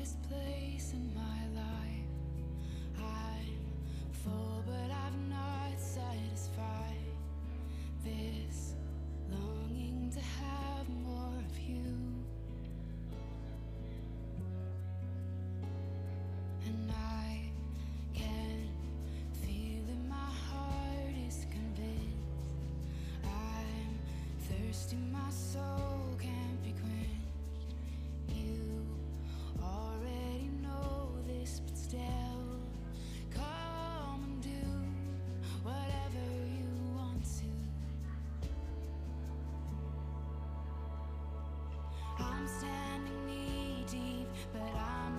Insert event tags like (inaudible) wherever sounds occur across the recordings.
this place in my life. Deep, but I'm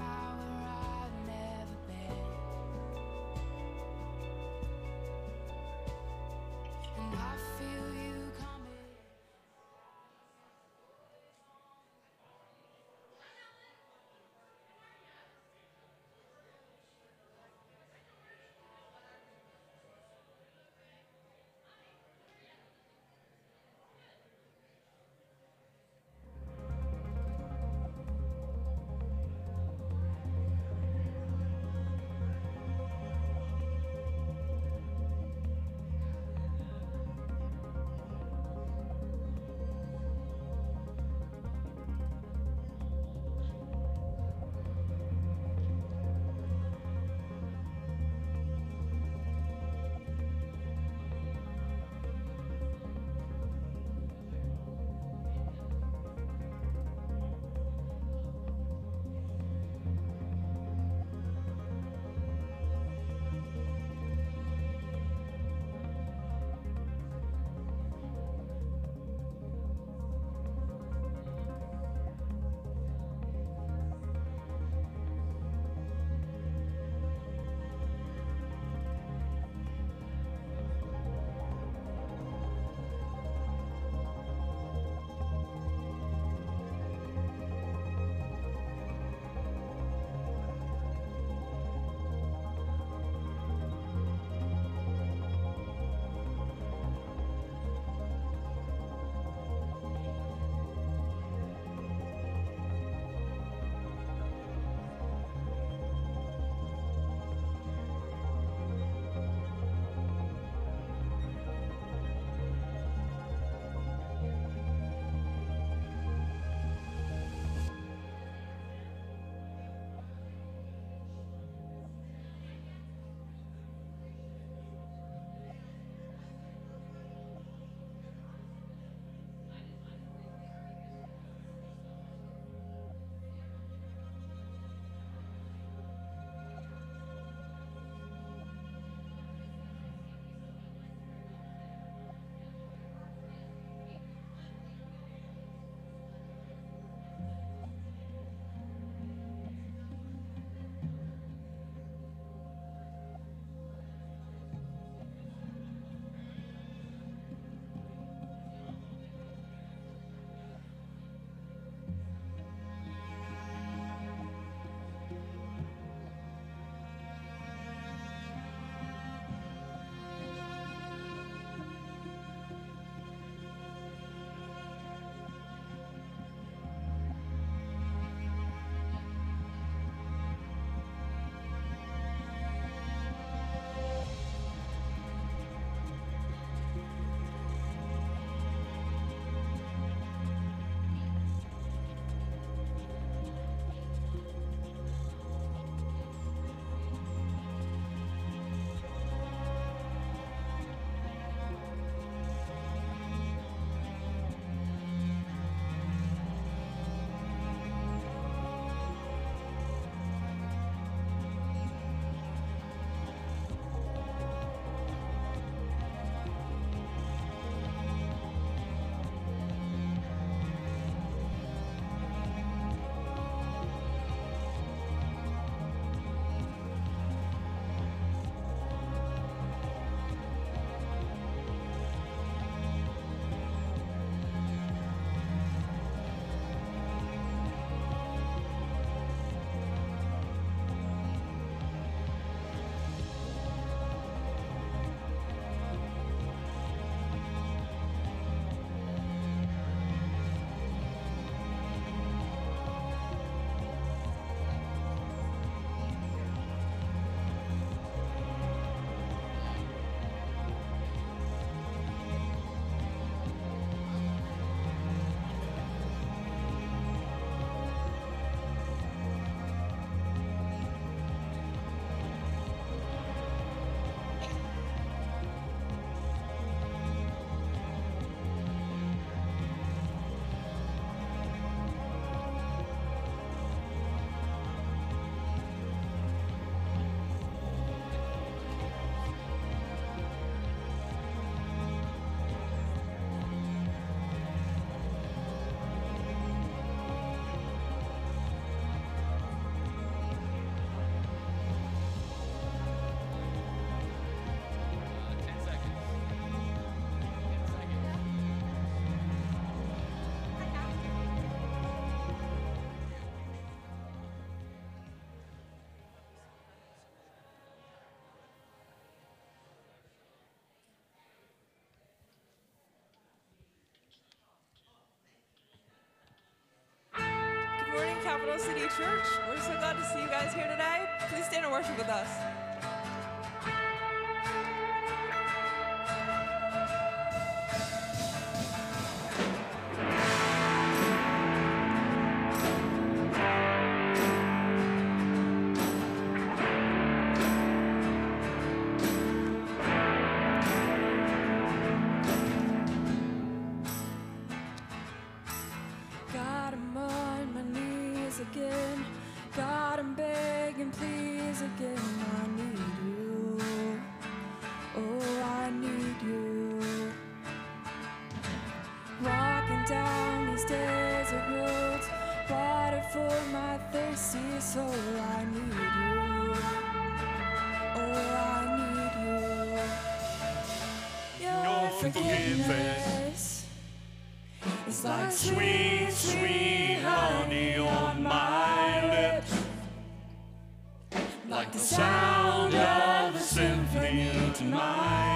Good morning, Capital City Church. We're so glad to see you guys here today. Please stand and worship with us. forgiveness. is like sweet, sweet honey on my lips. Like the sound of a symphony tonight.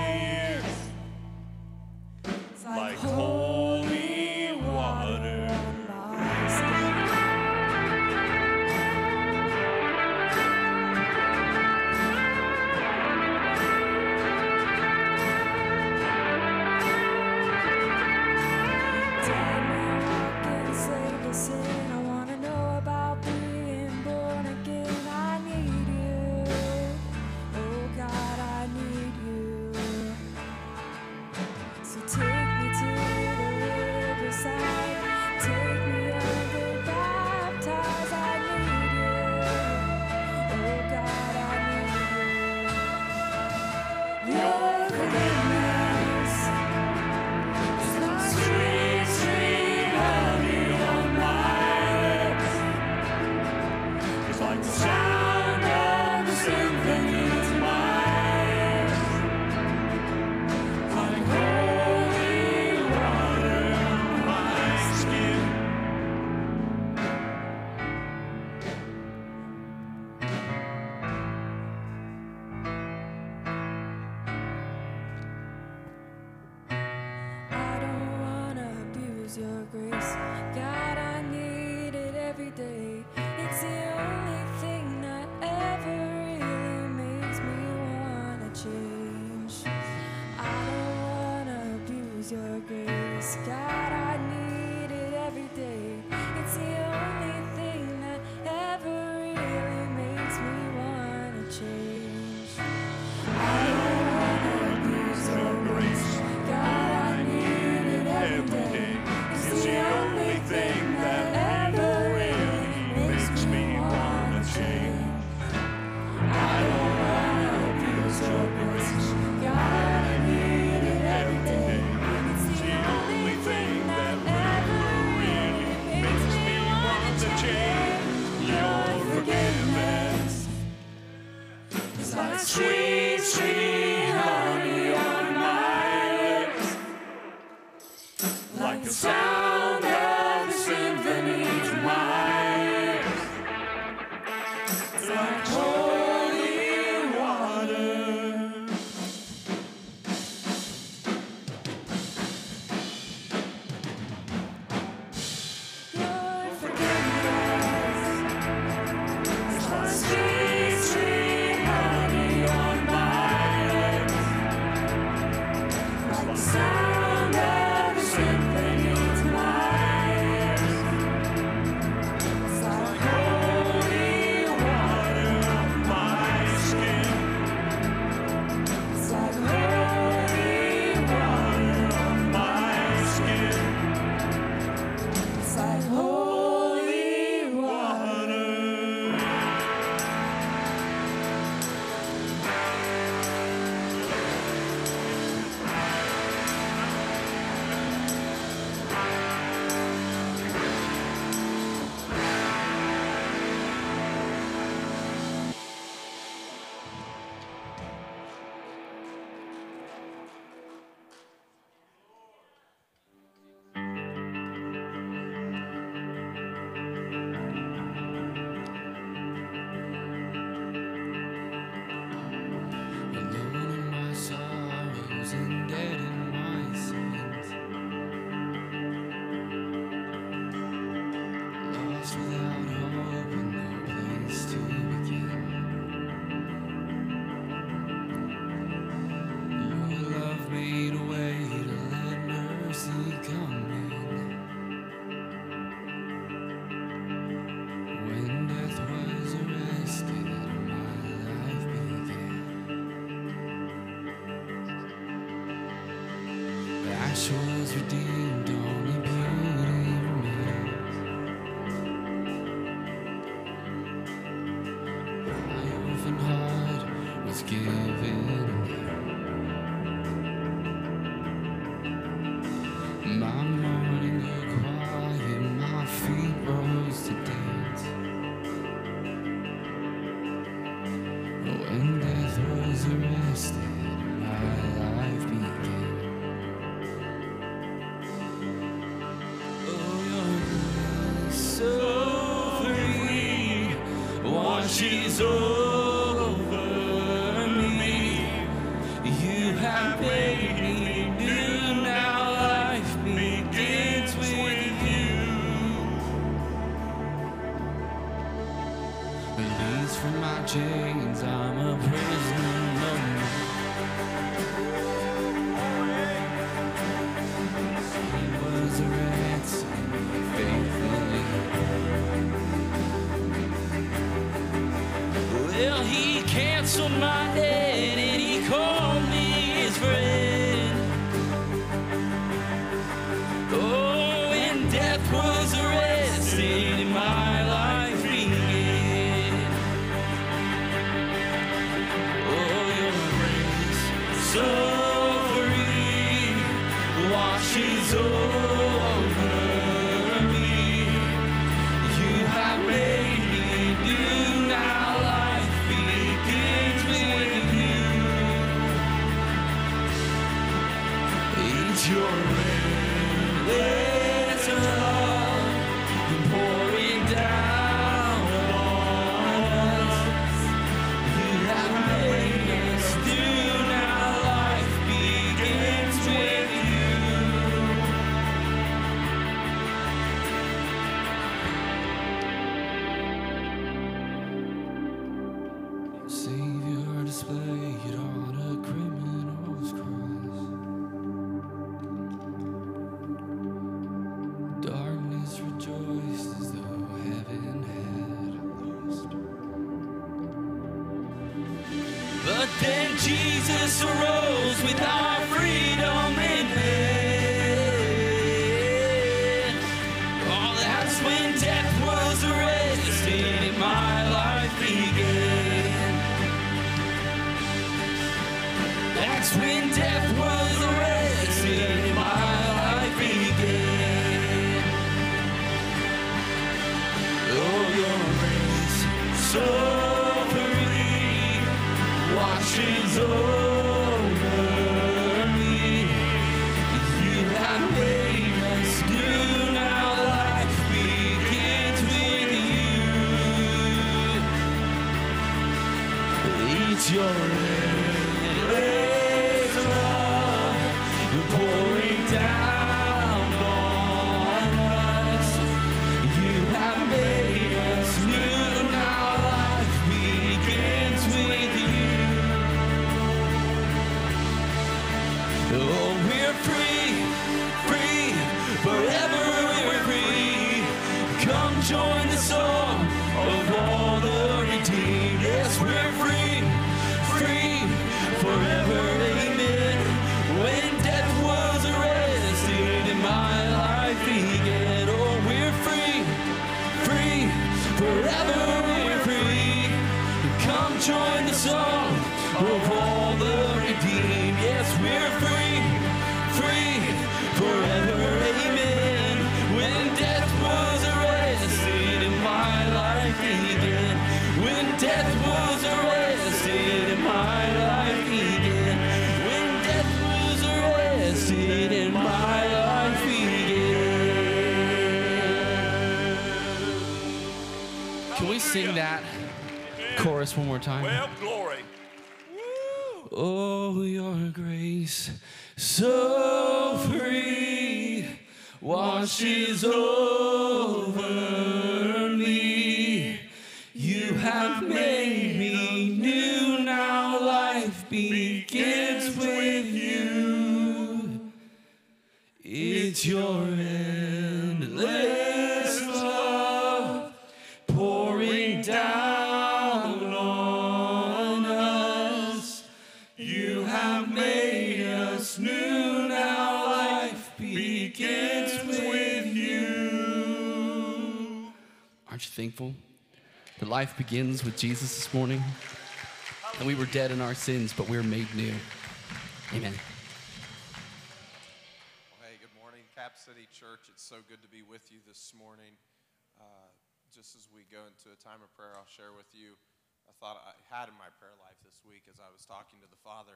displayed on a criminal's cross. Darkness rejoiced as though heaven had lost. But then Jesus arose without. one more time? Well, glory. Oh, your grace so free washes over. Thankful that life begins with Jesus this morning. And we were dead in our sins, but we're made new. Amen. Well, hey, good morning, Cap City Church. It's so good to be with you this morning. Uh, just as we go into a time of prayer, I'll share with you a thought I had in my prayer life this week as I was talking to the Father.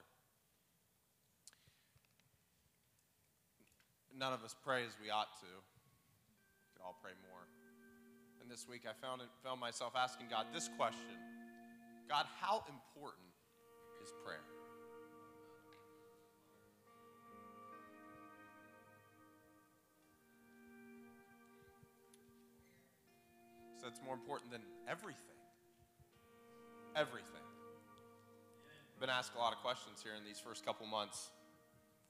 None of us pray as we ought to. We could all pray more. And this week I found, it, found myself asking God this question God, how important is prayer? So it's more important than everything. Everything. I've been asked a lot of questions here in these first couple months.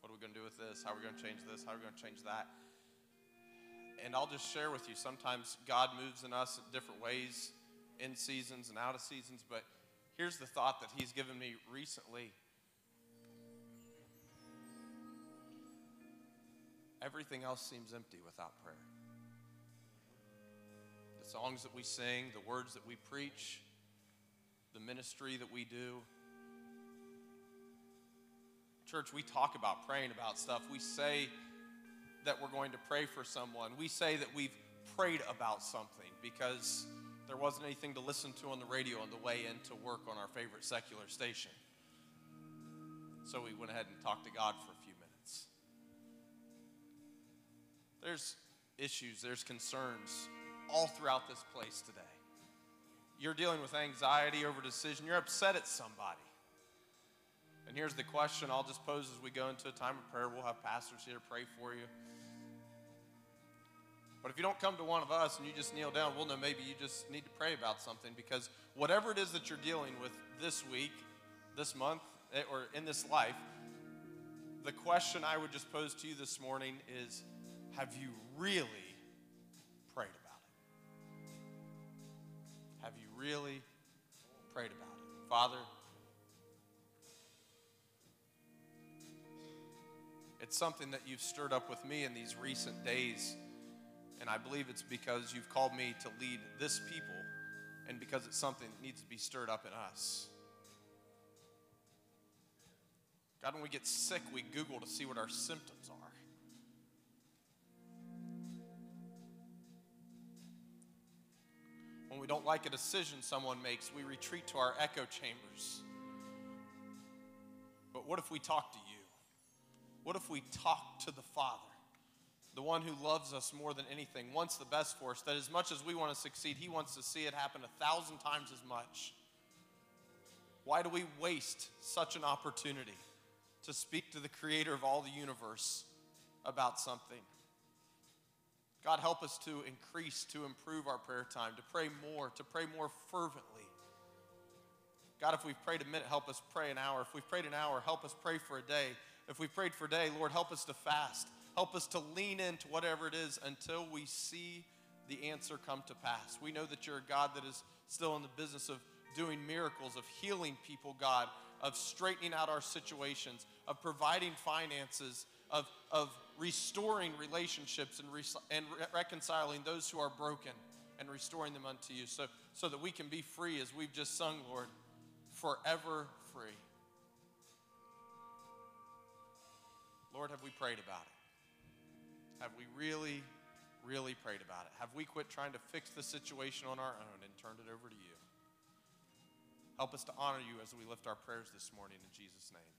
What are we going to do with this? How are we going to change this? How are we going to change that? And I'll just share with you sometimes God moves in us in different ways, in seasons and out of seasons. But here's the thought that He's given me recently everything else seems empty without prayer the songs that we sing, the words that we preach, the ministry that we do. Church, we talk about praying about stuff. We say that we're going to pray for someone. We say that we've prayed about something because there wasn't anything to listen to on the radio on the way in to work on our favorite secular station. So we went ahead and talked to God for a few minutes. There's issues, there's concerns all throughout this place today. You're dealing with anxiety over decision, you're upset at somebody. And here's the question I'll just pose as we go into a time of prayer. We'll have pastors here pray for you. But if you don't come to one of us and you just kneel down, we'll know maybe you just need to pray about something because whatever it is that you're dealing with this week, this month, eh, or in this life, the question I would just pose to you this morning is have you really prayed about it? Have you really prayed about it? Father, it's something that you've stirred up with me in these recent days, and I believe it's because you've called me to lead this people and because it's something that needs to be stirred up in us. God, when we get sick, we Google to see what our symptoms are. When we don't like a decision someone makes, we retreat to our echo chambers. But what if we talk to you? What if we talk to the Father, the one who loves us more than anything, wants the best for us, that as much as we want to succeed, he wants to see it happen a thousand times as much? Why do we waste such an opportunity to speak to the creator of all the universe about something? God, help us to increase, to improve our prayer time, to pray more, to pray more fervently. God, if we've prayed a minute, help us pray an hour. If we've prayed an hour, help us pray for a day. If we prayed for day, Lord, help us to fast. Help us to lean into whatever it is until we see the answer come to pass. We know that you're a God that is still in the business of doing miracles, of healing people, God, of straightening out our situations, of providing finances, of, of restoring relationships and, re- and re- reconciling those who are broken and restoring them unto you so, so that we can be free, as we've just sung, Lord, forever free. Lord, have we prayed about it? Have we really, really prayed about it? Have we quit trying to fix the situation on our own and turned it over to you? Help us to honor you as we lift our prayers this morning in Jesus' name.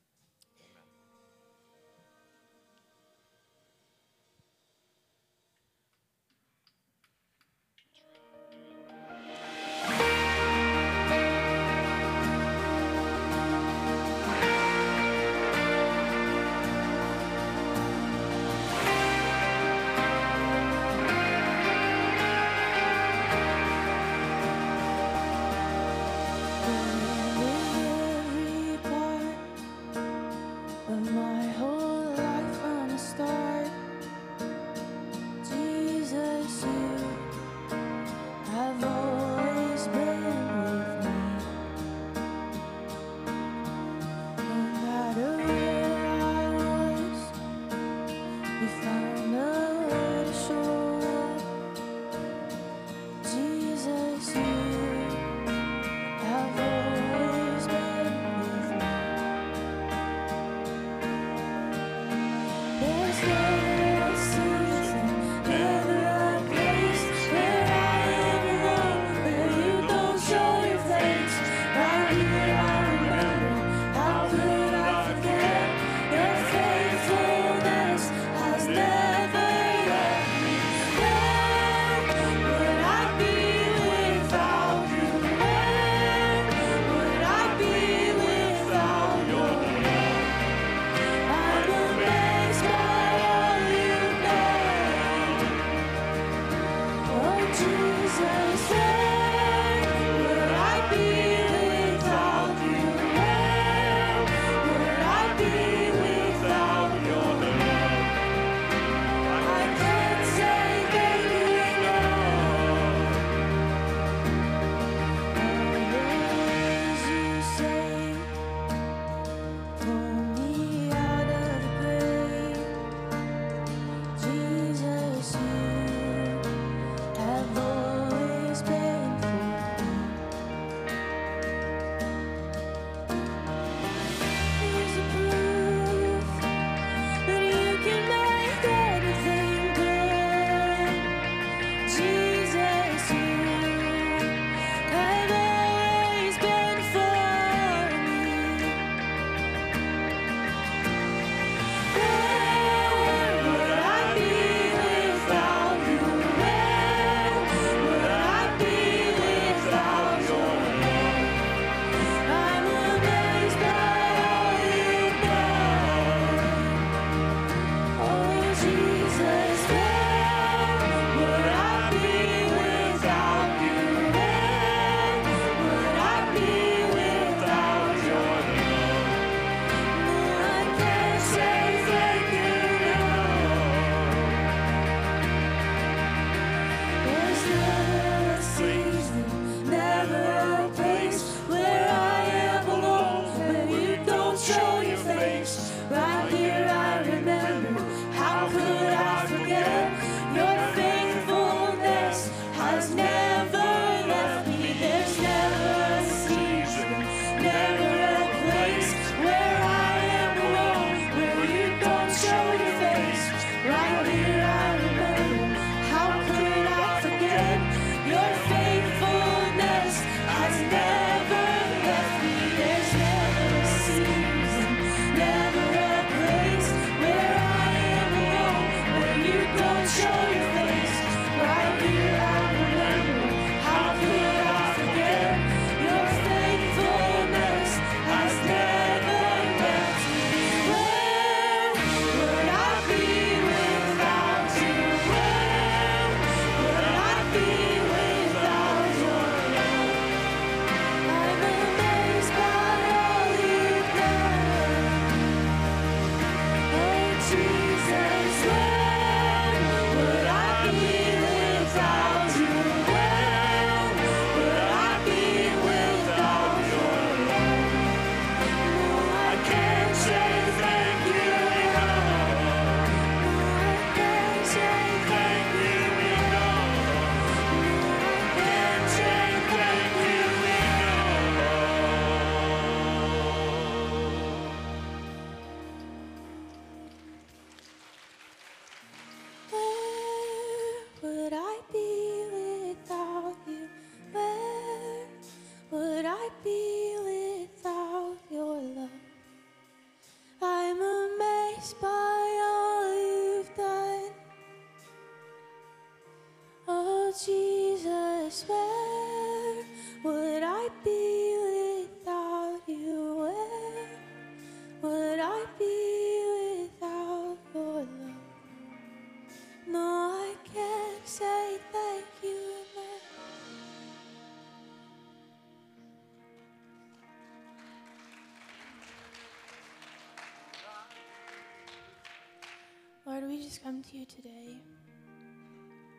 Come to you today.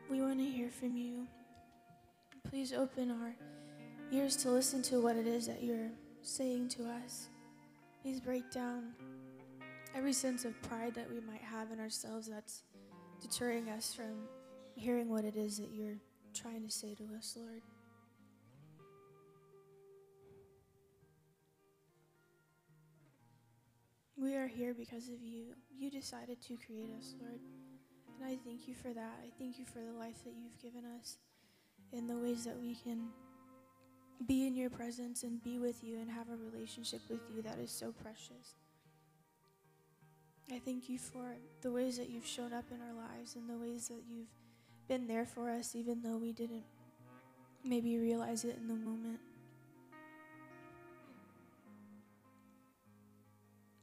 We want to hear from you. Please open our ears to listen to what it is that you're saying to us. Please break down every sense of pride that we might have in ourselves that's deterring us from hearing what it is that you're trying to say to us, Lord. Here because of you. You decided to create us, Lord. And I thank you for that. I thank you for the life that you've given us and the ways that we can be in your presence and be with you and have a relationship with you that is so precious. I thank you for the ways that you've shown up in our lives and the ways that you've been there for us, even though we didn't maybe realize it in the moment.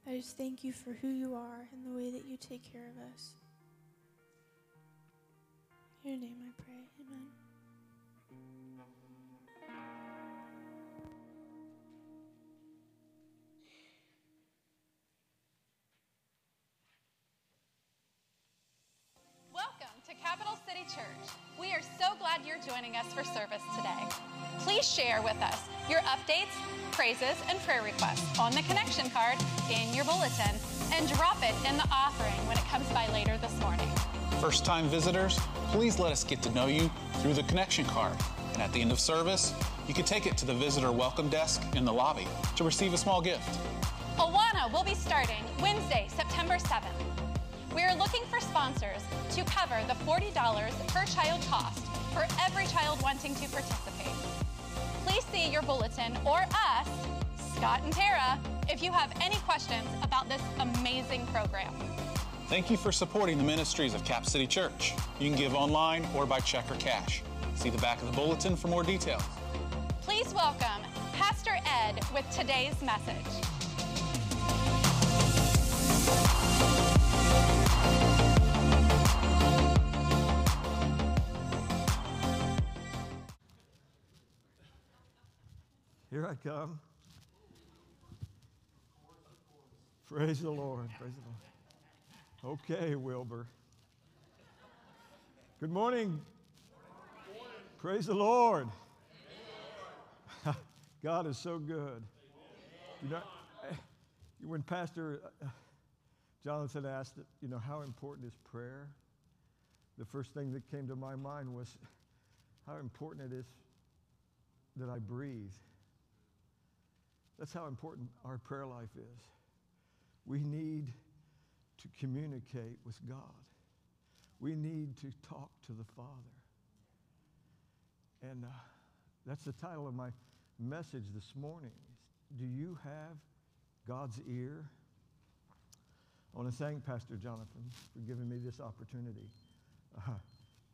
I just thank you for who you are and the way that you take care of us. In your name I pray. Amen. Welcome to Capital City Church. We are so glad you're joining us for service today. Please share with us your updates, praises, and prayer requests on the connection card in your bulletin and drop it in the offering when it comes by later this morning. First time visitors, please let us get to know you through the connection card. And at the end of service, you can take it to the visitor welcome desk in the lobby to receive a small gift. Awana will be starting Wednesday, September 7th. We are looking for sponsors to cover the $40 per child cost for every child wanting to participate. Please see your bulletin or us, Scott and Tara, if you have any questions about this amazing program. Thank you for supporting the ministries of Cap City Church. You can give online or by check or cash. See the back of the bulletin for more details. Please welcome Pastor Ed with today's message. Here I come. Praise the Lord. Praise the Lord. Okay, Wilbur. Good morning. Praise the Lord. (laughs) God is so good. You know, eh, when Pastor uh, Jonathan asked, you know, how important is prayer? The first thing that came to my mind was how important it is that I breathe. That's how important our prayer life is. We need to communicate with God. We need to talk to the Father. And uh, that's the title of my message this morning. Do you have God's ear? I want to thank Pastor Jonathan for giving me this opportunity. Uh,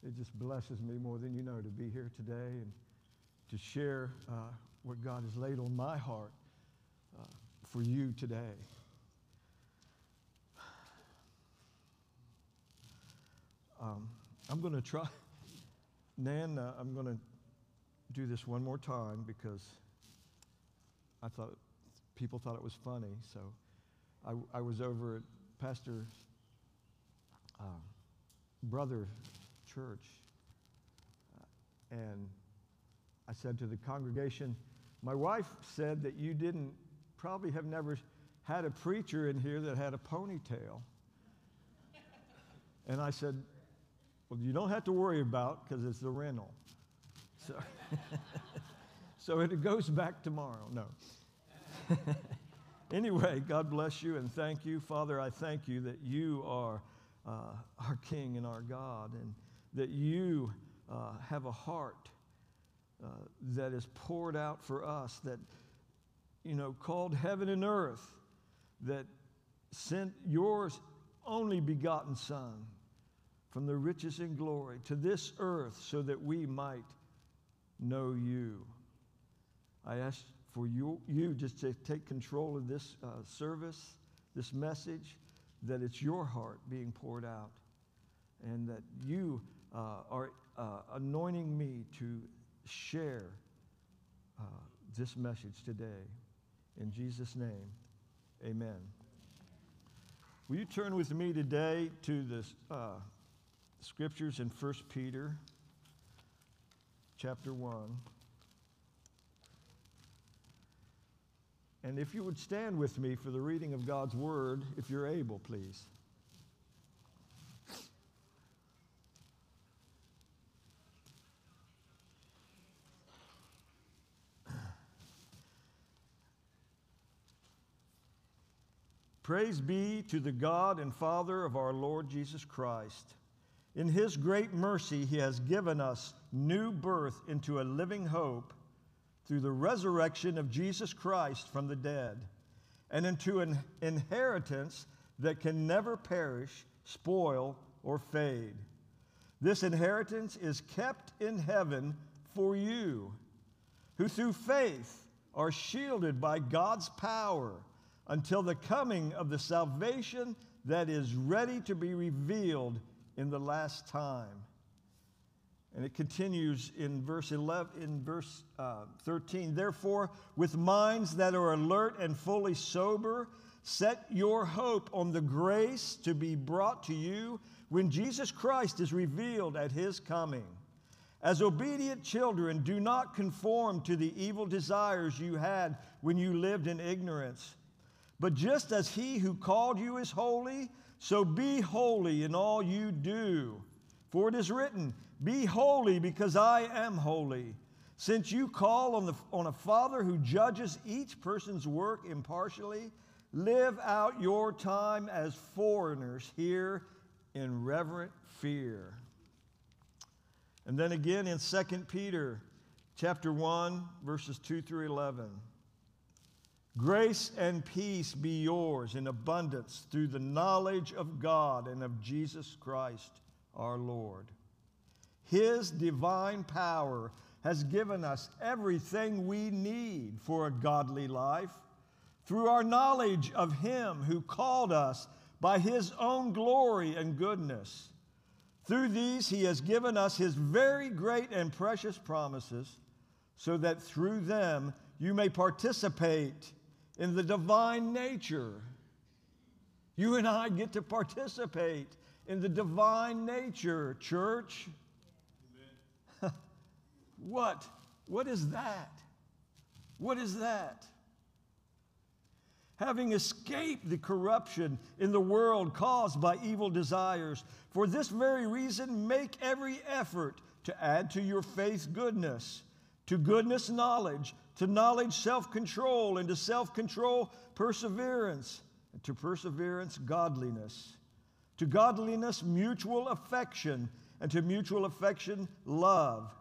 it just blesses me more than you know to be here today and to share uh, what God has laid on my heart for you today. Um, I'm going to try, Nan, uh, I'm going to do this one more time because I thought people thought it was funny. So I, I was over at Pastor uh, Brother Church, uh, and I said to the congregation, My wife said that you didn't probably have never had a preacher in here that had a ponytail. And I said, Well, you don't have to worry about because it's the rental. So, (laughs) so it goes back tomorrow. No. (laughs) anyway, God bless you and thank you. Father, I thank you that you are uh, our King and our God and that you uh, have a heart uh, that is poured out for us, that, you know, called heaven and earth, that sent your only begotten Son from the riches and glory to this earth so that we might know you. I ask for you, you just to take control of this uh, service, this message, that it's your heart being poured out, and that you uh, are uh, anointing me to share uh, this message today. In Jesus' name, amen. Will you turn with me today to the uh, scriptures in 1 Peter chapter 1? And if you would stand with me for the reading of God's word, if you're able, please. Praise be to the God and Father of our Lord Jesus Christ. In his great mercy, he has given us new birth into a living hope through the resurrection of Jesus Christ from the dead, and into an inheritance that can never perish, spoil, or fade. This inheritance is kept in heaven for you, who through faith are shielded by God's power until the coming of the salvation that is ready to be revealed in the last time. And it continues in verse 11, in verse uh, 13. Therefore, with minds that are alert and fully sober, set your hope on the grace to be brought to you when Jesus Christ is revealed at his coming. As obedient children, do not conform to the evil desires you had when you lived in ignorance. But just as he who called you is holy, so be holy in all you do. For it is written, Be holy because I am holy. Since you call on, the, on a Father who judges each person's work impartially, live out your time as foreigners here in reverent fear. And then again in 2 Peter chapter 1 verses 2 through 11. Grace and peace be yours in abundance through the knowledge of God and of Jesus Christ our Lord. His divine power has given us everything we need for a godly life through our knowledge of Him who called us by His own glory and goodness. Through these, He has given us His very great and precious promises, so that through them you may participate in the divine nature. You and I get to participate in the divine nature, church. (laughs) what? What is that? What is that? Having escaped the corruption in the world caused by evil desires, for this very reason, make every effort to add to your faith goodness, to goodness, knowledge to knowledge, self control, and to self control, perseverance, and to perseverance, godliness, to godliness, mutual affection, and to mutual affection, love.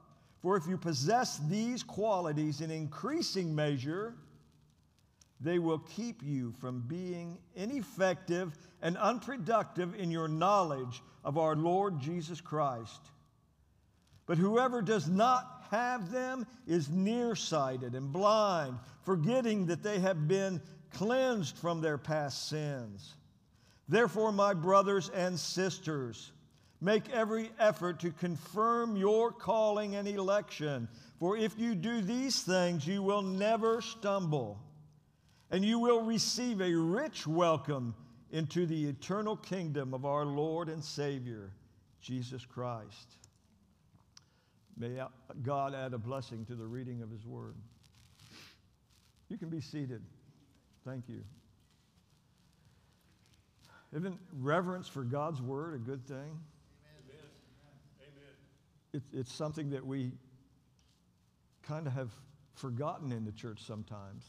For if you possess these qualities in increasing measure, they will keep you from being ineffective and unproductive in your knowledge of our Lord Jesus Christ. But whoever does not have them is nearsighted and blind, forgetting that they have been cleansed from their past sins. Therefore, my brothers and sisters, make every effort to confirm your calling and election. For if you do these things, you will never stumble, and you will receive a rich welcome into the eternal kingdom of our Lord and Savior, Jesus Christ. May God add a blessing to the reading of His Word. You can be seated. Thank you. Isn't reverence for God's Word a good thing? Amen. Amen. It, it's something that we kind of have forgotten in the church sometimes.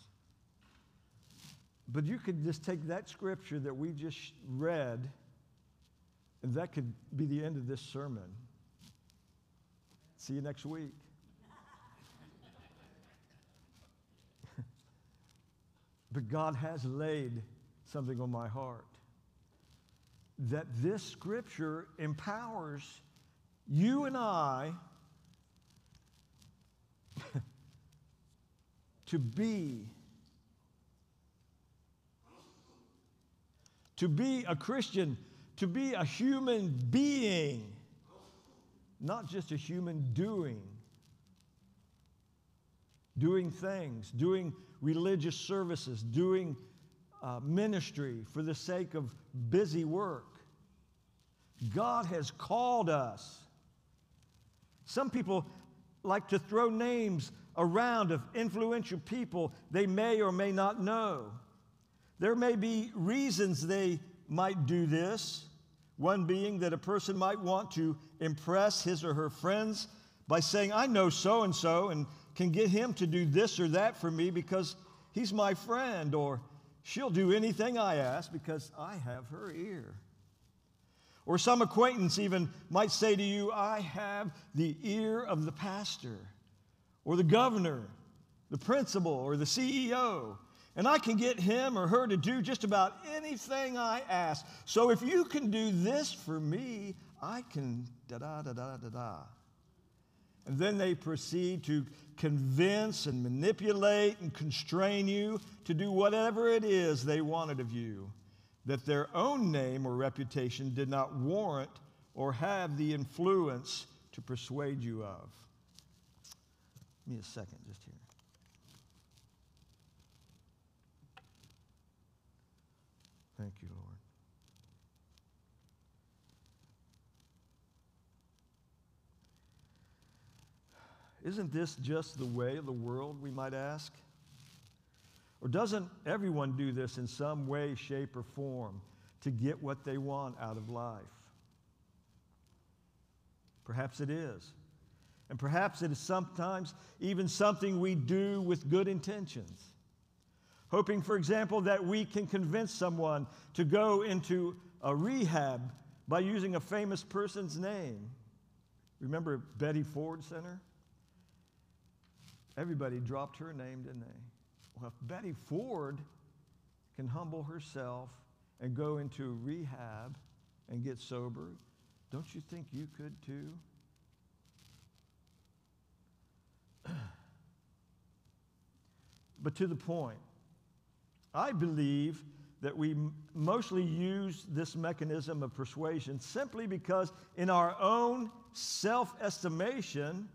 But you could just take that scripture that we just read, and that could be the end of this sermon. See you next week. (laughs) but God has laid something on my heart that this scripture empowers you and I (laughs) to be to be a Christian, to be a human being not just a human doing, doing things, doing religious services, doing uh, ministry for the sake of busy work. God has called us. Some people like to throw names around of influential people they may or may not know. There may be reasons they might do this. One being that a person might want to impress his or her friends by saying, I know so and so and can get him to do this or that for me because he's my friend, or she'll do anything I ask because I have her ear. Or some acquaintance even might say to you, I have the ear of the pastor, or the governor, the principal, or the CEO, and I can get him or her to do just about anything I ask. So if you can do this for me, I can da da da da da da. And then they proceed to convince and manipulate and constrain you to do whatever it is they wanted of you that their own name or reputation did not warrant or have the influence to persuade you of. Give me a second just here. Thank you, Lord. Isn't this just the way of the world, we might ask? Or doesn't everyone do this in some way, shape, or form to get what they want out of life? Perhaps it is. And perhaps it is sometimes even something we do with good intentions. Hoping, for example, that we can convince someone to go into a rehab by using a famous person's name. Remember Betty Ford Center? Everybody dropped her name, didn't they? Well, if Betty Ford can humble herself and go into rehab and get sober, don't you think you could too? (clears throat) but to the point, I believe that we mostly use this mechanism of persuasion simply because, in our own self estimation,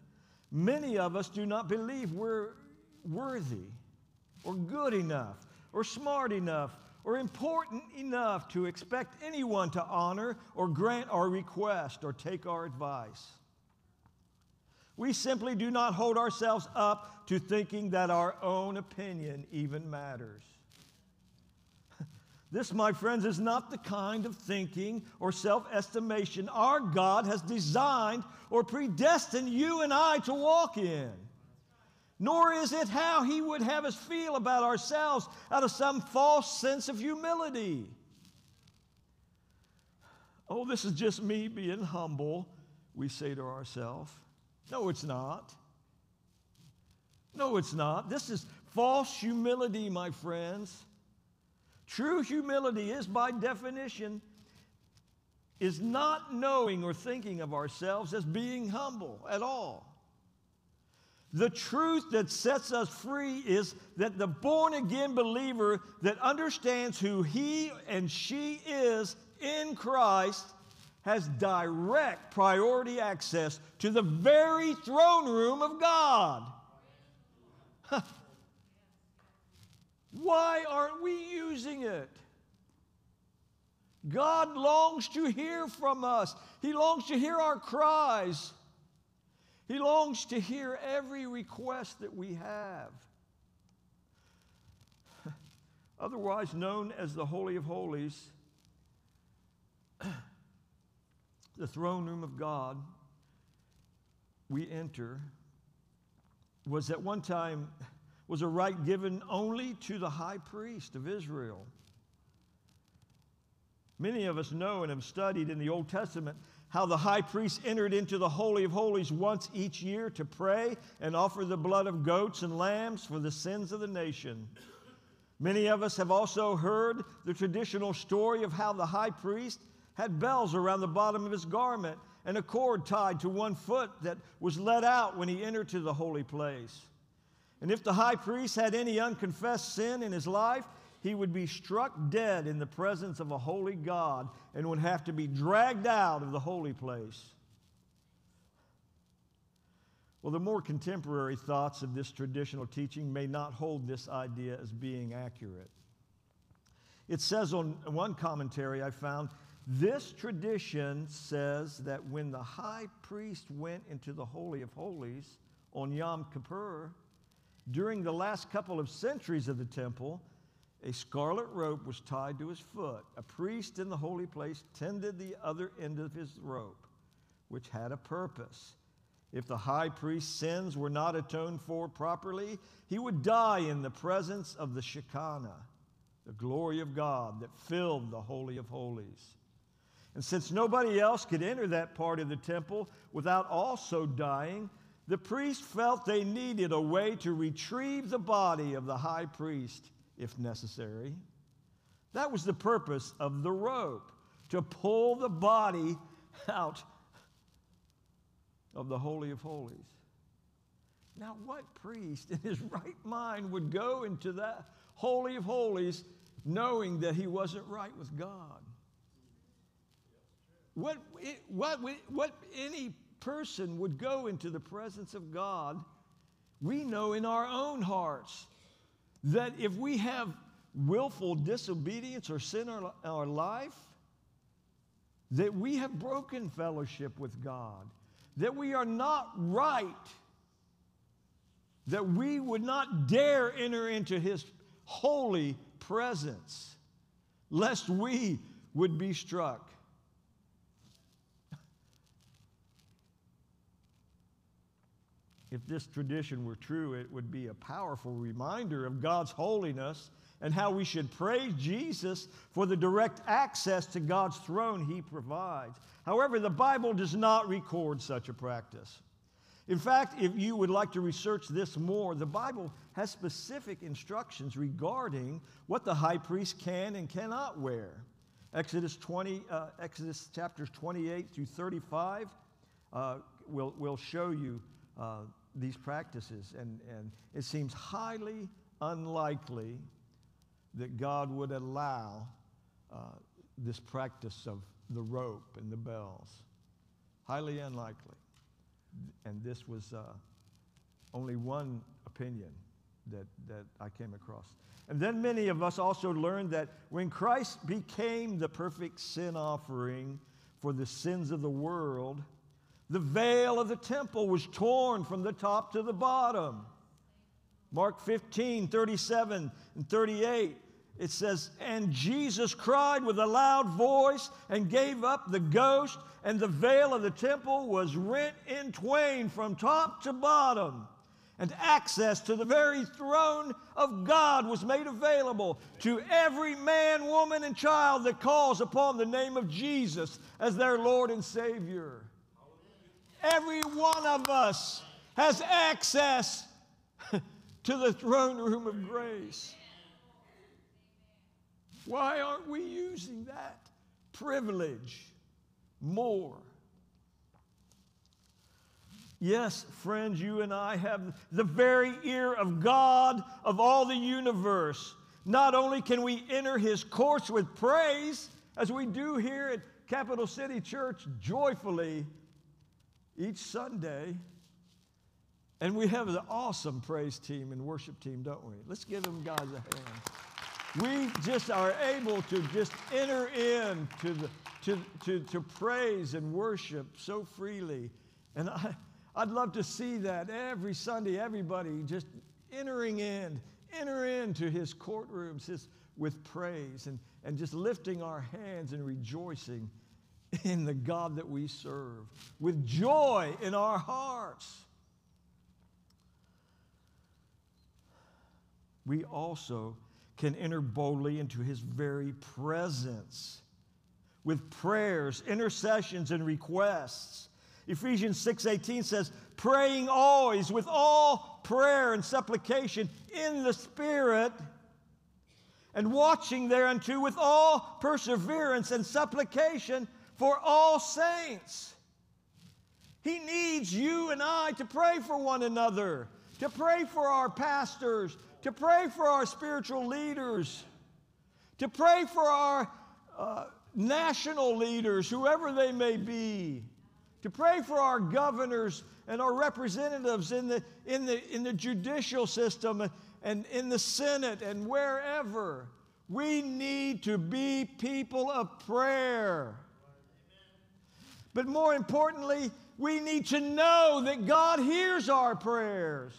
many of us do not believe we're worthy or good enough or smart enough or important enough to expect anyone to honor or grant our request or take our advice. We simply do not hold ourselves up to thinking that our own opinion even matters. This, my friends, is not the kind of thinking or self estimation our God has designed or predestined you and I to walk in. Nor is it how He would have us feel about ourselves out of some false sense of humility. Oh, this is just me being humble, we say to ourselves. No, it's not. No, it's not. This is false humility, my friends. True humility is, by definition, is not knowing or thinking of ourselves as being humble at all. The truth that sets us free is that the born again believer that understands who he and she is in Christ has direct priority access to the very throne room of God. (laughs) Why aren't we using it? God longs to hear from us. He longs to hear our cries. He longs to hear every request that we have. (laughs) Otherwise known as the Holy of Holies, (clears throat) the throne room of God we enter was at one time was a right given only to the high priest of Israel. Many of us know and have studied in the Old Testament how the high priest entered into the Holy of Holies once each year to pray and offer the blood of goats and lambs for the sins of the nation. Many of us have also heard the traditional story of how the high priest had bells around the bottom of his garment and a cord tied to one foot that was let out when he entered to the holy place. And if the high priest had any unconfessed sin in his life, he would be struck dead in the presence of a holy God and would have to be dragged out of the holy place. Well, the more contemporary thoughts of this traditional teaching may not hold this idea as being accurate. It says on one commentary I found this tradition says that when the high priest went into the Holy of Holies on Yom Kippur, during the last couple of centuries of the temple, a scarlet rope was tied to his foot. A priest in the holy place tended the other end of his rope, which had a purpose. If the high priest's sins were not atoned for properly, he would die in the presence of the Shekinah, the glory of God that filled the Holy of Holies. And since nobody else could enter that part of the temple without also dying, the priest felt they needed a way to retrieve the body of the high priest if necessary. That was the purpose of the rope, to pull the body out of the Holy of Holies. Now, what priest in his right mind would go into that Holy of Holies knowing that he wasn't right with God? What, what, what any person would go into the presence of God, we know in our own hearts that if we have willful disobedience or sin in our life, that we have broken fellowship with God, that we are not right, that we would not dare enter into His holy presence, lest we would be struck. If this tradition were true, it would be a powerful reminder of God's holiness and how we should praise Jesus for the direct access to God's throne he provides. However, the Bible does not record such a practice. In fact, if you would like to research this more, the Bible has specific instructions regarding what the high priest can and cannot wear. Exodus 20, uh, Exodus chapters 28 through 35 uh, will, will show you uh, these practices, and, and it seems highly unlikely that God would allow uh, this practice of the rope and the bells. Highly unlikely. And this was uh, only one opinion that, that I came across. And then many of us also learned that when Christ became the perfect sin offering for the sins of the world, the veil of the temple was torn from the top to the bottom. Mark 15, 37 and 38, it says, And Jesus cried with a loud voice and gave up the ghost, and the veil of the temple was rent in twain from top to bottom. And access to the very throne of God was made available to every man, woman, and child that calls upon the name of Jesus as their Lord and Savior. Every one of us has access (laughs) to the throne room of grace. Why aren't we using that privilege more? Yes, friends, you and I have the very ear of God of all the universe. Not only can we enter his courts with praise, as we do here at Capital City Church joyfully, each Sunday. And we have an awesome praise team and worship team, don't we? Let's give them guys a hand. We just are able to just enter in to, the, to, to, to praise and worship so freely. And I, I'd love to see that every Sunday, everybody just entering in, enter into his courtrooms his, with praise and, and just lifting our hands and rejoicing (laughs) in the God that we serve with joy in our hearts. We also can enter boldly into his very presence with prayers, intercessions, and requests. Ephesians 6:18 says, praying always with all prayer and supplication in the Spirit, and watching thereunto with all perseverance and supplication for all saints. He needs you and I to pray for one another, to pray for our pastors, to pray for our spiritual leaders, to pray for our uh, national leaders, whoever they may be, to pray for our governors and our representatives in the, in the, in the judicial system and in the Senate and wherever. We need to be people of prayer. But more importantly, we need to know that God hears our prayers.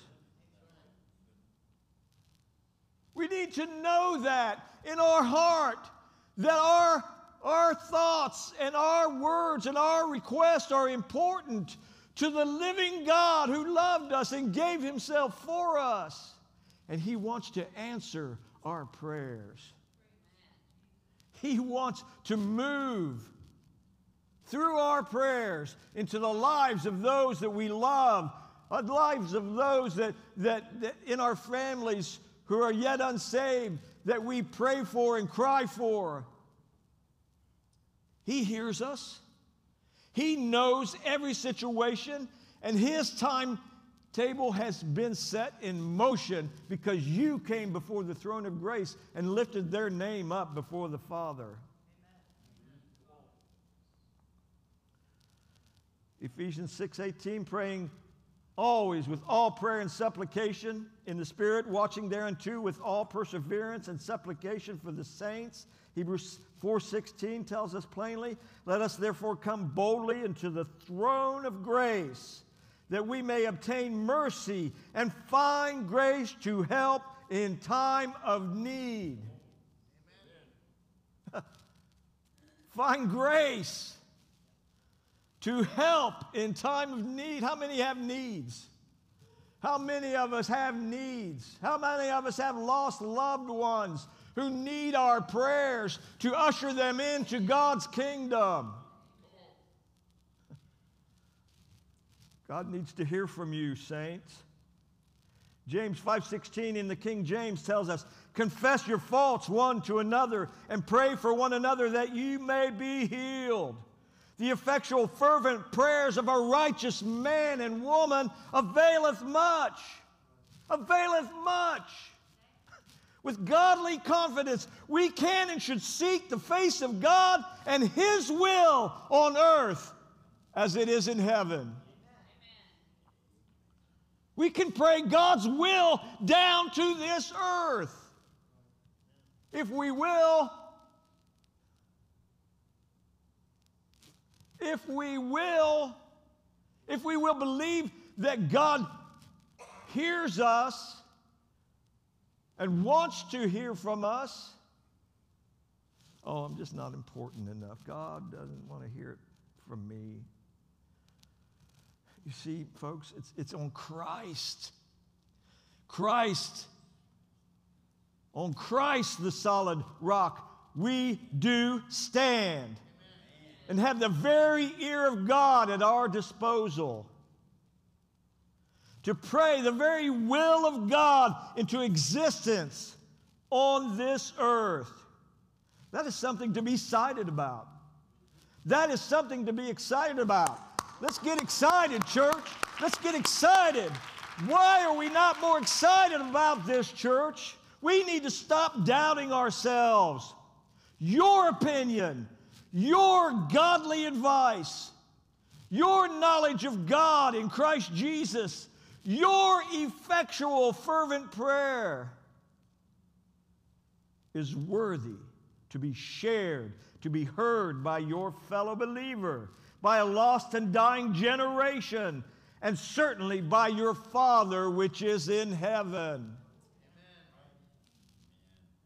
We need to know that in our heart, that our, our thoughts and our words and our requests are important to the living God who loved us and gave himself for us. And he wants to answer our prayers. He wants to move through our prayers into the lives of those that we love, the lives of those that, that, that in our families who are yet unsaved that we pray for and cry for. He hears us. He knows every situation, and His timetable has been set in motion because you came before the throne of grace and lifted their name up before the Father. Ephesians 6:18 praying always with all prayer and supplication in the spirit watching thereunto with all perseverance and supplication for the saints. Hebrews 4.16 tells us plainly let us therefore come boldly into the throne of grace that we may obtain mercy and find grace to help in time of need. (laughs) Find grace to help in time of need. How many have needs? How many of us have needs? How many of us have lost loved ones who need our prayers to usher them into God's kingdom? God needs to hear from you, saints. James 5:16 in the King James tells us, "Confess your faults one to another and pray for one another that you may be healed." The effectual, fervent prayers of a righteous man and woman availeth much. Availeth much. (laughs) With godly confidence, we can and should seek the face of God and His will on earth as it is in heaven. We can pray God's will down to this earth. If we will, if we will, if we will believe that God hears us and wants to hear from us, oh, I'm just not important enough. God doesn't want to hear it from me. You see, folks, it's, it's on Christ. Christ. On Christ, the solid rock, we do stand and have the very ear of God at our disposal. To pray the very will of God into existence on this earth. That is something to be excited about. That is something to be excited about. Let's get excited, church. Let's get excited. Why are we not more excited about this, church? We need to stop doubting ourselves. Your opinion, your godly advice, your knowledge of God in Christ Jesus, your effectual, fervent prayer is worthy to be shared, to be heard by your fellow believer, by a lost and dying generation, and certainly by your Father which is in heaven.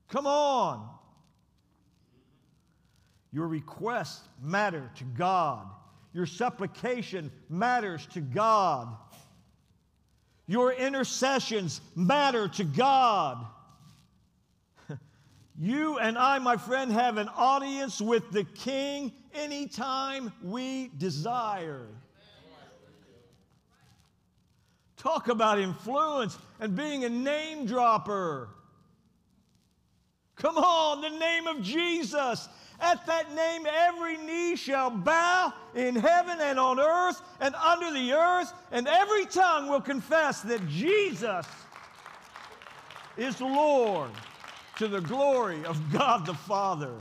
Come on. Your requests matter to God. Your supplication matters to God. Your intercessions matter to God. (laughs) You and I, my friend, have an audience with the King anytime we desire. Talk about influence and being a name dropper. Come on, the name of Jesus at that name, every knee shall bow in heaven and on earth and under the earth, and every tongue will confess that Jesus is Lord to the glory of God the Father.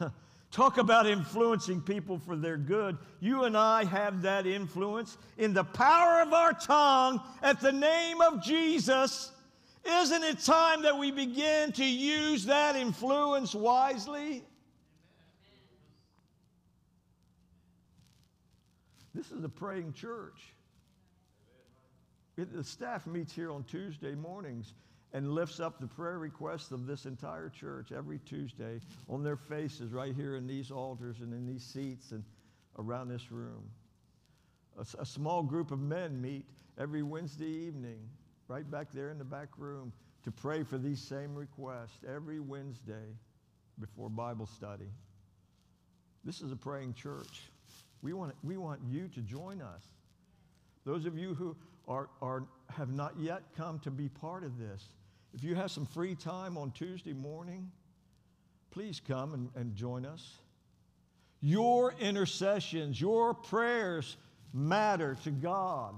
(laughs) Talk about influencing people for their good. You and I have that influence in the power of our tongue at the name of Jesus Isn't it time that we begin to use that influence wisely? This is a praying church. It, the staff meets here on Tuesday mornings and lifts up the prayer requests of this entire church every Tuesday on their faces right here in these altars and in these seats and around this room. A small group of men meet every Wednesday evening right back there in the back room to pray for these same requests every Wednesday before Bible study. This is a praying church. We want, we want you to join us. Those of you who are, are, have not yet come to be part of this, if you have some free time on Tuesday morning, please come and, and join us. Your intercessions, your prayers matter to God.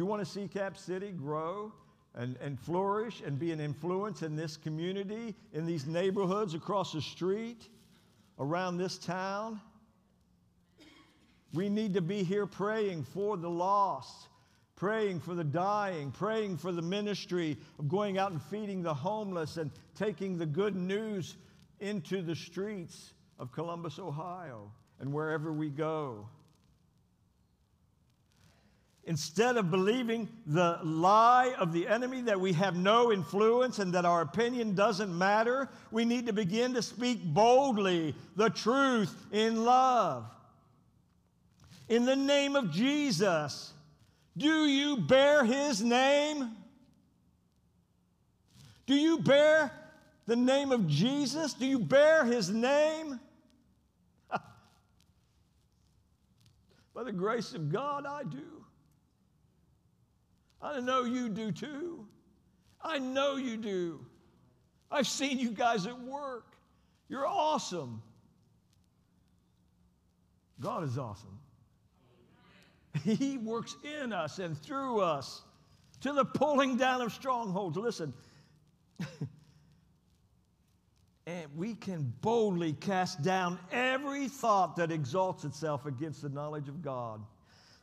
You want to see Cap City grow and, and flourish and be an influence in this community, in these neighborhoods across the street, around this town? We need to be here praying for the lost, praying for the dying, praying for the ministry of going out and feeding the homeless and taking the good news into the streets of Columbus, Ohio, and wherever we go. Instead of believing the lie of the enemy that we have no influence and that our opinion doesn't matter, we need to begin to speak boldly the truth in love. In the name of Jesus, do you bear his name? Do you bear the name of Jesus? Do you bear his name? (laughs) By the grace of God, I do. I know you do too. I know you do. I've seen you guys at work. You're awesome. God is awesome. He works in us and through us to the pulling down of strongholds. Listen, (laughs) and we can boldly cast down every thought that exalts itself against the knowledge of God.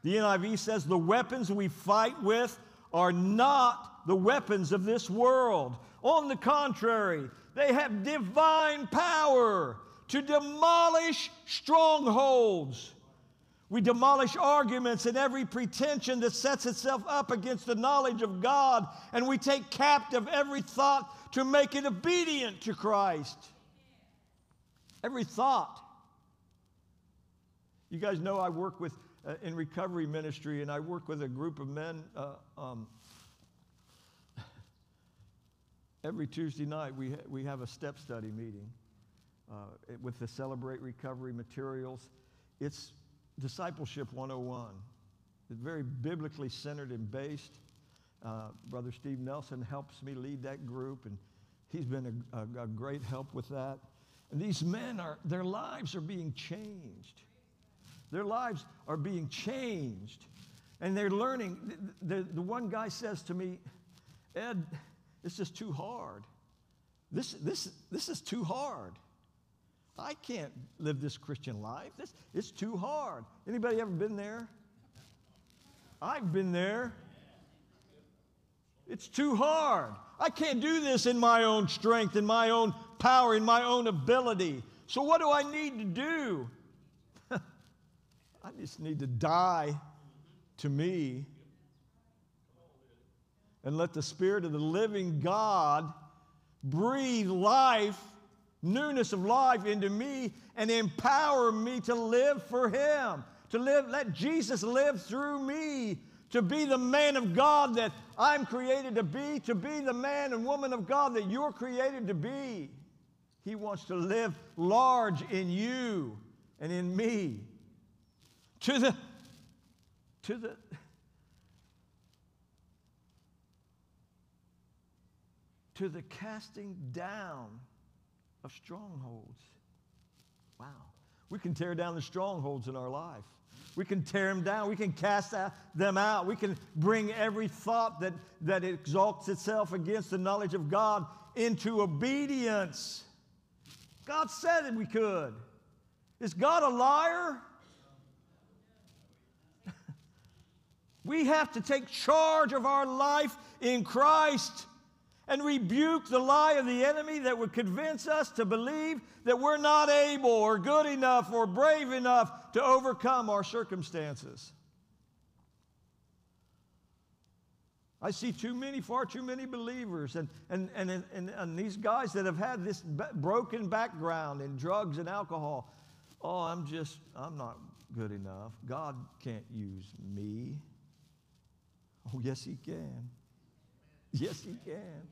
The NIV says the weapons we fight with are not the weapons of this world. On the contrary, they have divine power to demolish strongholds. We demolish arguments and every pretension that sets itself up against the knowledge of God, and we take captive every thought to make it obedient to Christ. Every thought. You guys know I work with in recovery ministry, and I work with a group of men. Uh, um, (laughs) every Tuesday night, we, ha- we have a step study meeting uh, with the Celebrate Recovery materials. It's Discipleship 101. It's very biblically centered and based. Uh, Brother Steve Nelson helps me lead that group, and he's been a, a, a great help with that. And these men are, their lives are being changed. Their lives are being changed. And they're learning. The, the, the one guy says to me, Ed, it's just too hard. This, this, this is too hard. I can't live this Christian life. This, it's too hard. Anybody ever been there? I've been there. It's too hard. I can't do this in my own strength, in my own power, in my own ability. So, what do I need to do? I just need to die to me and let the Spirit of the living God breathe life, newness of life into me and empower me to live for Him, to live, let Jesus live through me, to be the man of God that I'm created to be, to be the man and woman of God that you're created to be. He wants to live large in you and in me. To the, to the, to the casting down of strongholds. Wow. We can tear down the strongholds in our life. We can tear them down. We can cast out- them out. We can bring every thought that, that exalts itself against the knowledge of God into obedience. God said that we could. Is God a liar? We have to take charge of our life in Christ. and rebuke the lie of the enemy that would convince us to believe that we're not able or good enough or brave enough to overcome our circumstances. I see too many, far too many believers, and, and, and, and, and these guys that have had this broken background in drugs and alcohol. Oh, I'm just, I'm not good enough. God can't use me. Oh, yes, He can. Yes, He can.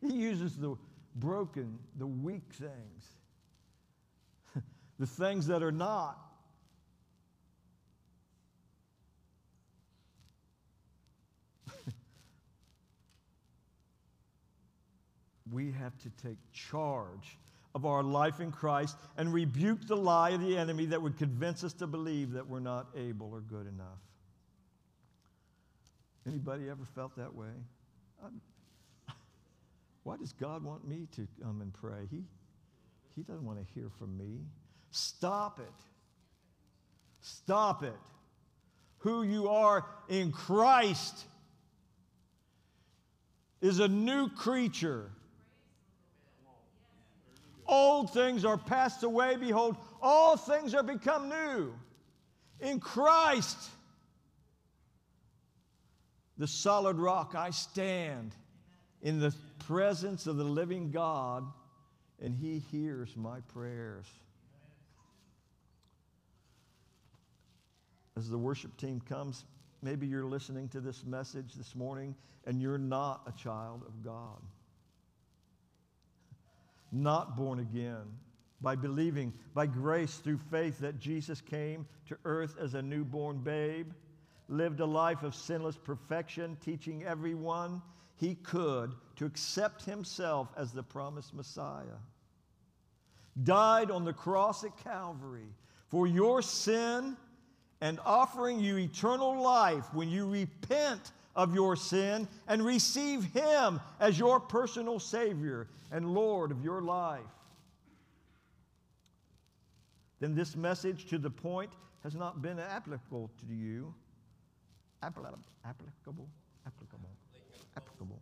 He uses the broken, the weak things, (laughs) the things that are not. (laughs) we have to take charge of our life in Christ and rebuke the lie of the enemy that would convince us to believe that we're not able or good enough. Anybody ever felt that way? I'm, um, (laughs) why does God want me to come and pray? He, he doesn't want to hear from me. Stop it. Stop it. Who you are in Christ is a new creature. Old things are passed away. Behold, all things are become new. In Christ, the solid rock, I stand in the presence of the living God, and He hears my prayers. As the worship team comes, maybe you're listening to this message this morning and you're not a child of God not born again by believing by grace through faith that Jesus came to earth as a newborn babe, lived a life of sinless perfection, teaching everyone he could to accept himself as the promised Messiah, died on the cross at Calvary for your sin and offering you eternal life when you repent of your sin and receive Him as your personal Savior and Lord of your life. Then this message to the point has not been applicable to you. Applicable, applicable, applicable,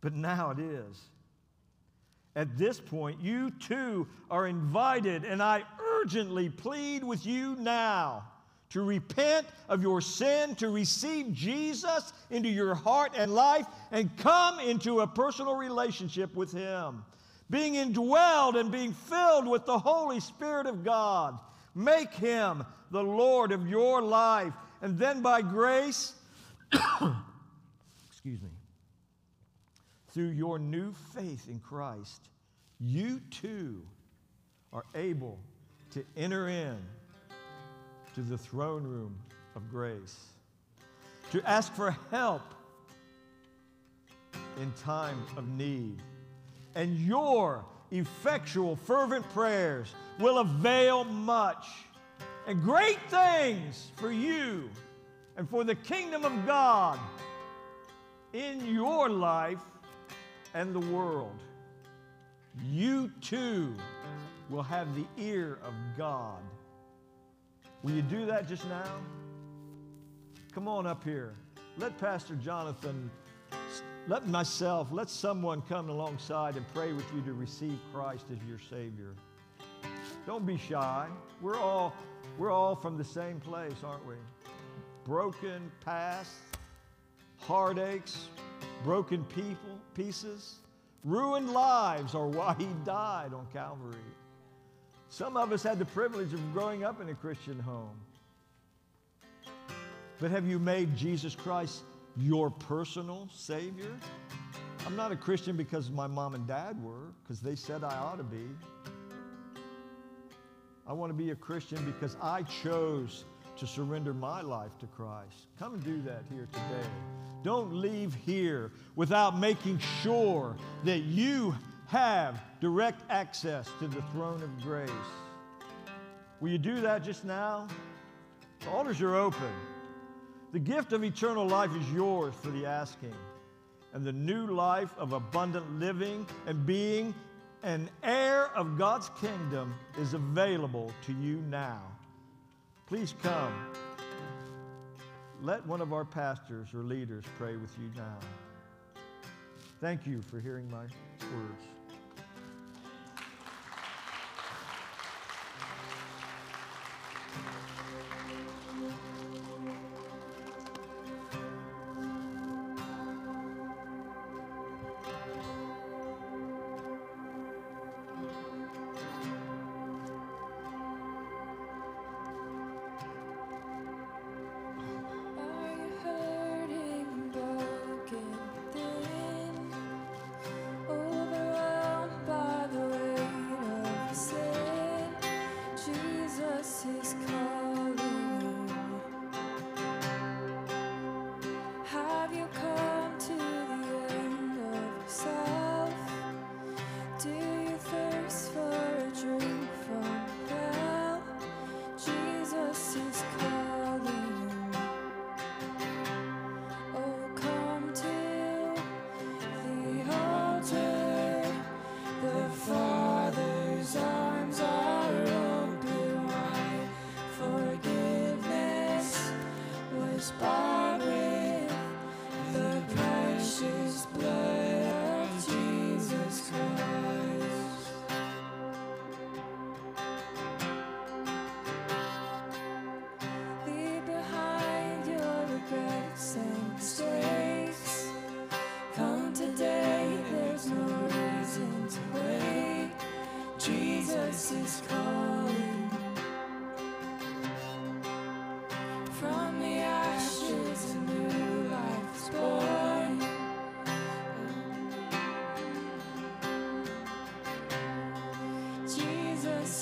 but now it is. At this point, you too are invited, and I urgently plead with you now to repent of your sin, to receive Jesus into your heart and life, and come into a personal relationship with Him. Being indwelled and being filled with the Holy Spirit of God. Make Him the Lord of your life. And then by grace, (coughs) excuse me, through your new faith in Christ, you too are able to enter in to the throne room of grace, to ask for help in time of need. And your effectual, fervent prayers will avail much and great things for you and for the kingdom of God in your life and the world. You too will have the ear of God Will you do that just now? Come on up here. Let Pastor Jonathan, let myself, let someone come alongside and pray with you to receive Christ as your Savior. Don't be shy. We're all, we're all from the same place, aren't we? Broken past, heartaches, broken people, pieces, ruined lives are why He died on Calvary. Some of us had the privilege of growing up in a Christian home. But have you made Jesus Christ your personal Savior? I'm not a Christian because my mom and dad were, because they said I ought to be. I want to be a Christian because I chose to surrender my life to Christ. Come and do that here today. Don't leave here without making sure that you have direct access to the throne of grace. Will you do that just now? The altars are open. The gift of eternal life is yours for the asking. And the new life of abundant living and being an heir of God's kingdom is available to you now. Please come. let one of our pastors or leaders pray with you now. Thank you for hearing my words. Are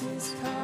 is calling.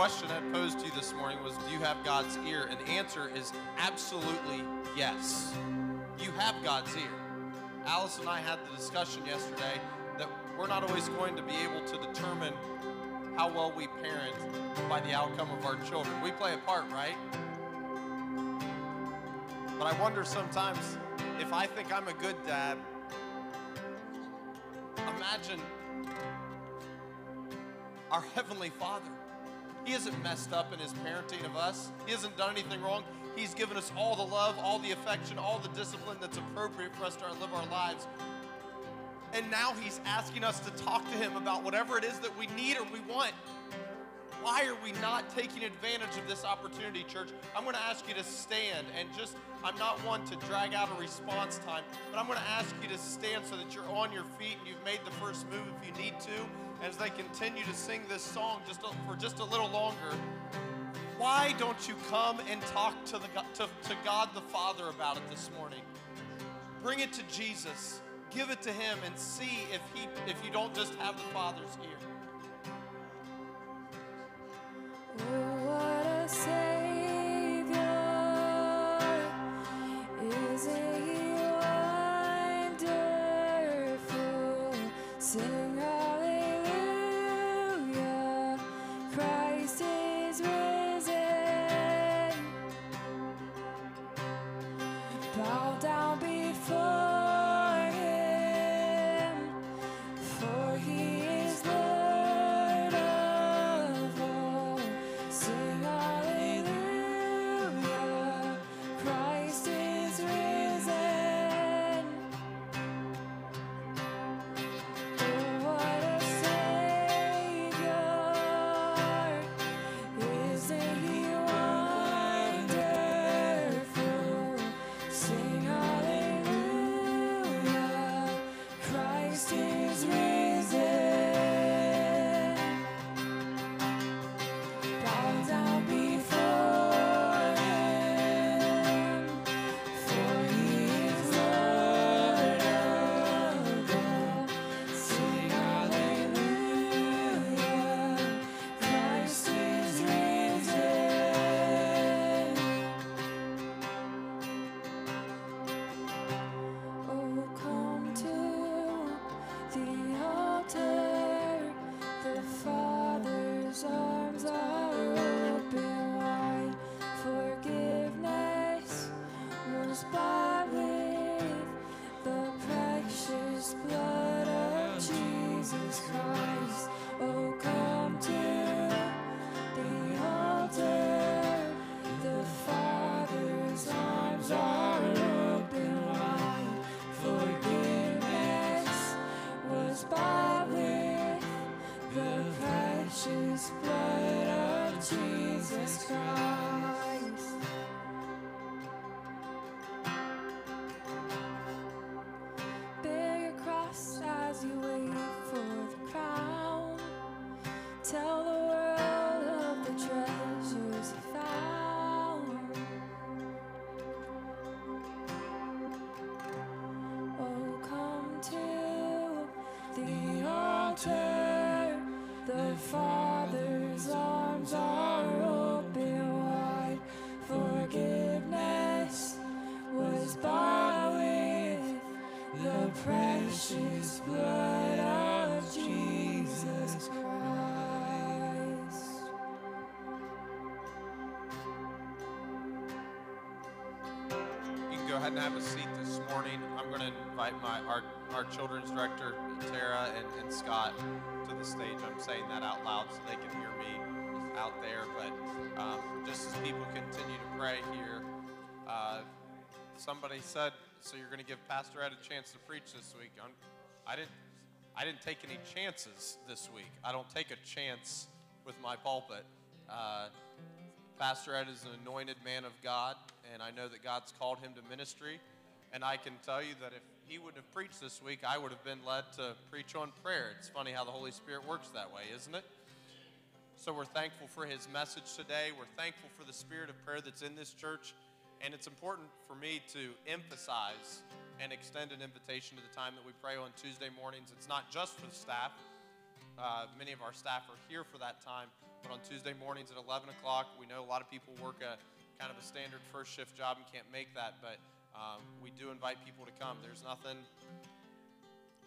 Question I posed to you this morning was Do you have God's ear? And the answer is absolutely yes. You have God's ear. Alice and I had the discussion yesterday that we're not always going to be able to determine how well we parent by the outcome of our children. We play a part, right? But I wonder sometimes if I think I'm a good dad, imagine our Heavenly Father. He hasn't messed up in his parenting of us. He hasn't done anything wrong. He's given us all the love, all the affection, all the discipline that's appropriate for us to live our lives. And now he's asking us to talk to him about whatever it is that we need or we want. Why are we not taking advantage of this opportunity, church? I'm going to ask you to stand and just, I'm not one to drag out a response time, but I'm going to ask you to stand so that you're on your feet and you've made the first move if you need to. As they continue to sing this song just for just a little longer, why don't you come and talk to, the, to, to God the Father about it this morning? Bring it to Jesus. Give it to him and see if he if you don't just have the Father's ear. Oh, precious blood of Jesus Christ. Ahead and have a seat this morning. I'm going to invite my our, our children's director, Tara, and, and Scott to the stage. I'm saying that out loud so they can hear me out there. But um, just as people continue to pray here, uh, somebody said, "So you're going to give Pastor Ed a chance to preach this week?" I'm, I didn't. I didn't take any chances this week. I don't take a chance with my pulpit. Uh, Pastor Ed is an anointed man of God, and I know that God's called him to ministry. And I can tell you that if he wouldn't have preached this week, I would have been led to preach on prayer. It's funny how the Holy Spirit works that way, isn't it? So we're thankful for his message today. We're thankful for the spirit of prayer that's in this church. And it's important for me to emphasize and extend an invitation to the time that we pray on Tuesday mornings. It's not just for the staff. Uh, many of our staff are here for that time. But on Tuesday mornings at 11 o'clock, we know a lot of people work kind of a standard first shift job and can't make that. But um, we do invite people to come. There's nothing,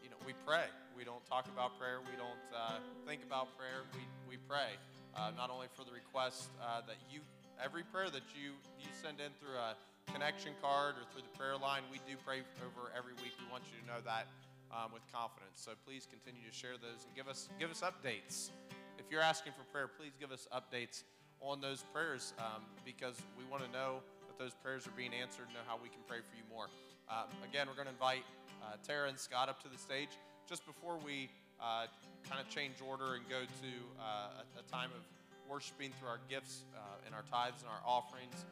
you know, we pray. We don't talk about prayer. We don't uh, think about prayer. We, we pray. Uh, not only for the request uh, that you, every prayer that you, you send in through a connection card or through the prayer line, we do pray over every week. We want you to know that um, with confidence. So please continue to share those and give us, give us updates. If you're asking for prayer, please give us updates on those prayers um, because we want to know that those prayers are being answered and know how we can pray for you more. Um, again, we're going to invite uh, Tara and Scott up to the stage. Just before we uh, kind of change order and go to uh, a, a, time of worshiping through our gifts uh, and our tithes and our offerings,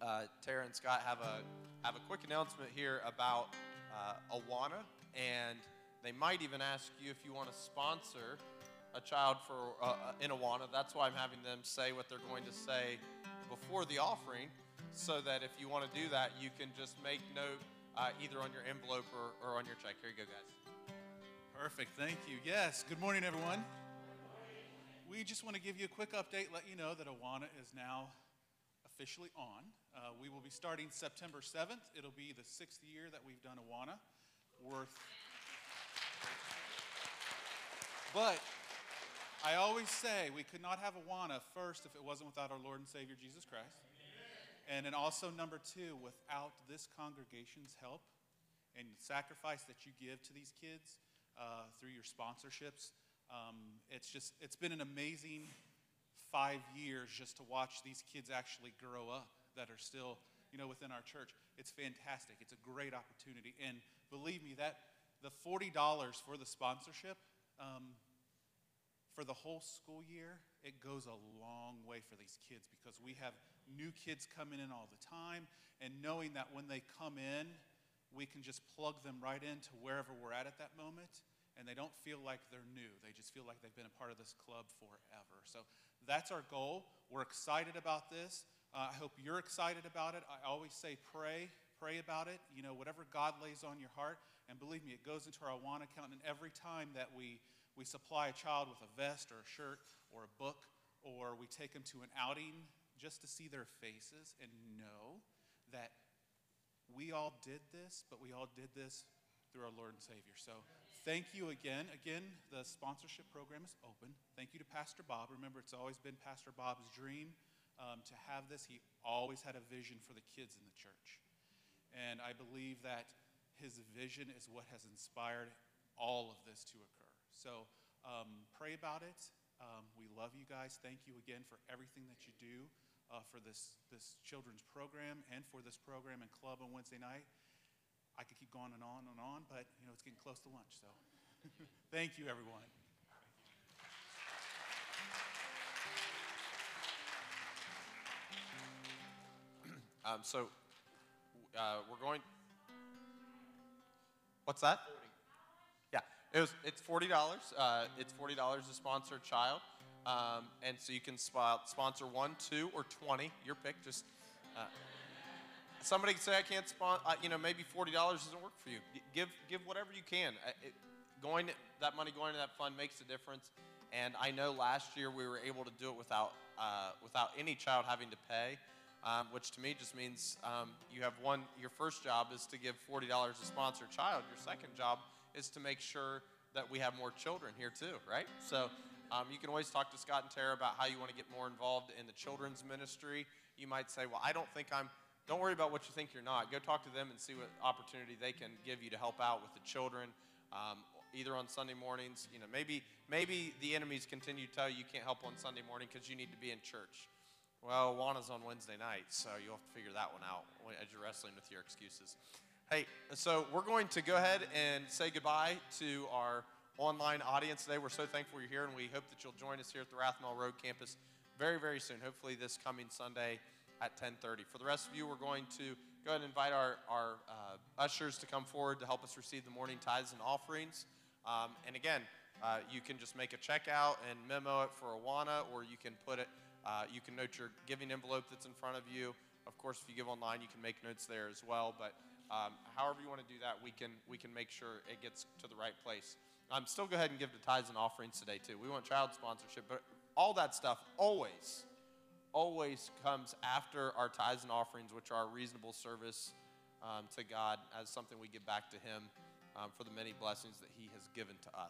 uh, Tara and Scott have a have a quick announcement here about uh, Awana, and they might even ask you if you want to sponsor a child for uh, in Awana. That's why I'm having them say what they're going to say before the offering, so that if you want to do that, you can just make note uh, either on your envelope or, or on your check. Here you go, guys. Perfect. Thank you. Yes. Good morning, everyone. We just want to give you a quick update, let you know that Awana is now officially on. Uh, we will be starting September 7th. It'll be the sixth year that we've done Awana. Worth. But I always say we could not have Awana first if it wasn't without our Lord and Savior Jesus Christ. And then also, number two, without this congregation's help and sacrifice that you give to these kids uh, through your sponsorships, um, it's just, it's been an amazing five years just to watch these kids actually grow up that are still, you know, within our church. It's fantastic. It's a great opportunity. And believe me, that the $40 for the sponsorship, um, for the whole school year, it goes a long way for these kids because we have new kids coming in all the time, and knowing that when they come in, we can just plug them right into wherever we're at at that moment, and they don't feel like they're new. They just feel like they've been a part of this club forever. So that's our goal. We're excited about this. Uh, I hope you're excited about it. I always say pray, pray about it. You know, whatever God lays on your heart. And believe me, it goes into our Awana account. And every time that we we supply a child with a vest or a shirt or a book, or we take them to an outing just to see their faces and know that we all did this, but we all did this through our Lord and Savior. So thank you again. Again, the sponsorship program is open. Thank you to Pastor Bob. Remember, it's always been Pastor Bob's dream um, to have this. He always had a vision for the kids in the church. And I believe that his vision is what has inspired all of this to occur. So um, pray about it. Um, we love you guys. Thank you again for everything that you do uh, for this, this children's program and for this program and club on Wednesday night. I could keep going and on and on, but you know it's getting close to lunch. So (laughs) thank you, everyone. Um, so uh, we're going. What's that? It was. It's forty dollars. Uh, it's forty dollars to sponsor a child, um, and so you can sp- sponsor one, two, or twenty. Your pick. Just uh, somebody can say I can't sponsor. Uh, you know, maybe forty dollars doesn't work for you. Give give whatever you can. It, going that money going to that fund makes a difference. And I know last year we were able to do it without uh, without any child having to pay. Um, which to me just means um, you have one. Your first job is to give forty dollars to sponsor a child. Your second job is to make sure that we have more children here too, right? So um, you can always talk to Scott and Tara about how you want to get more involved in the children's ministry. You might say, "Well, I don't think I'm." Don't worry about what you think you're not. Go talk to them and see what opportunity they can give you to help out with the children, um, either on Sunday mornings. You know, maybe maybe the enemies continue to tell you you can't help on Sunday morning because you need to be in church. Well, Wana's on Wednesday night, so you'll have to figure that one out as you're wrestling with your excuses. Hey, so we're going to go ahead and say goodbye to our online audience today. We're so thankful you're here, and we hope that you'll join us here at the Rathmell Road campus very, very soon. Hopefully, this coming Sunday at 10:30. For the rest of you, we're going to go ahead and invite our, our uh, ushers to come forward to help us receive the morning tithes and offerings. Um, and again, uh, you can just make a check out and memo it for Awana, or you can put it, uh, you can note your giving envelope that's in front of you. Of course, if you give online, you can make notes there as well. But um, however you want to do that, we can we can make sure it gets to the right place. Um, still go ahead and give the tithes and offerings today too. We want child sponsorship, but all that stuff always, always comes after our tithes and offerings, which are a reasonable service um, to God as something we give back to Him um, for the many blessings that He has given to us.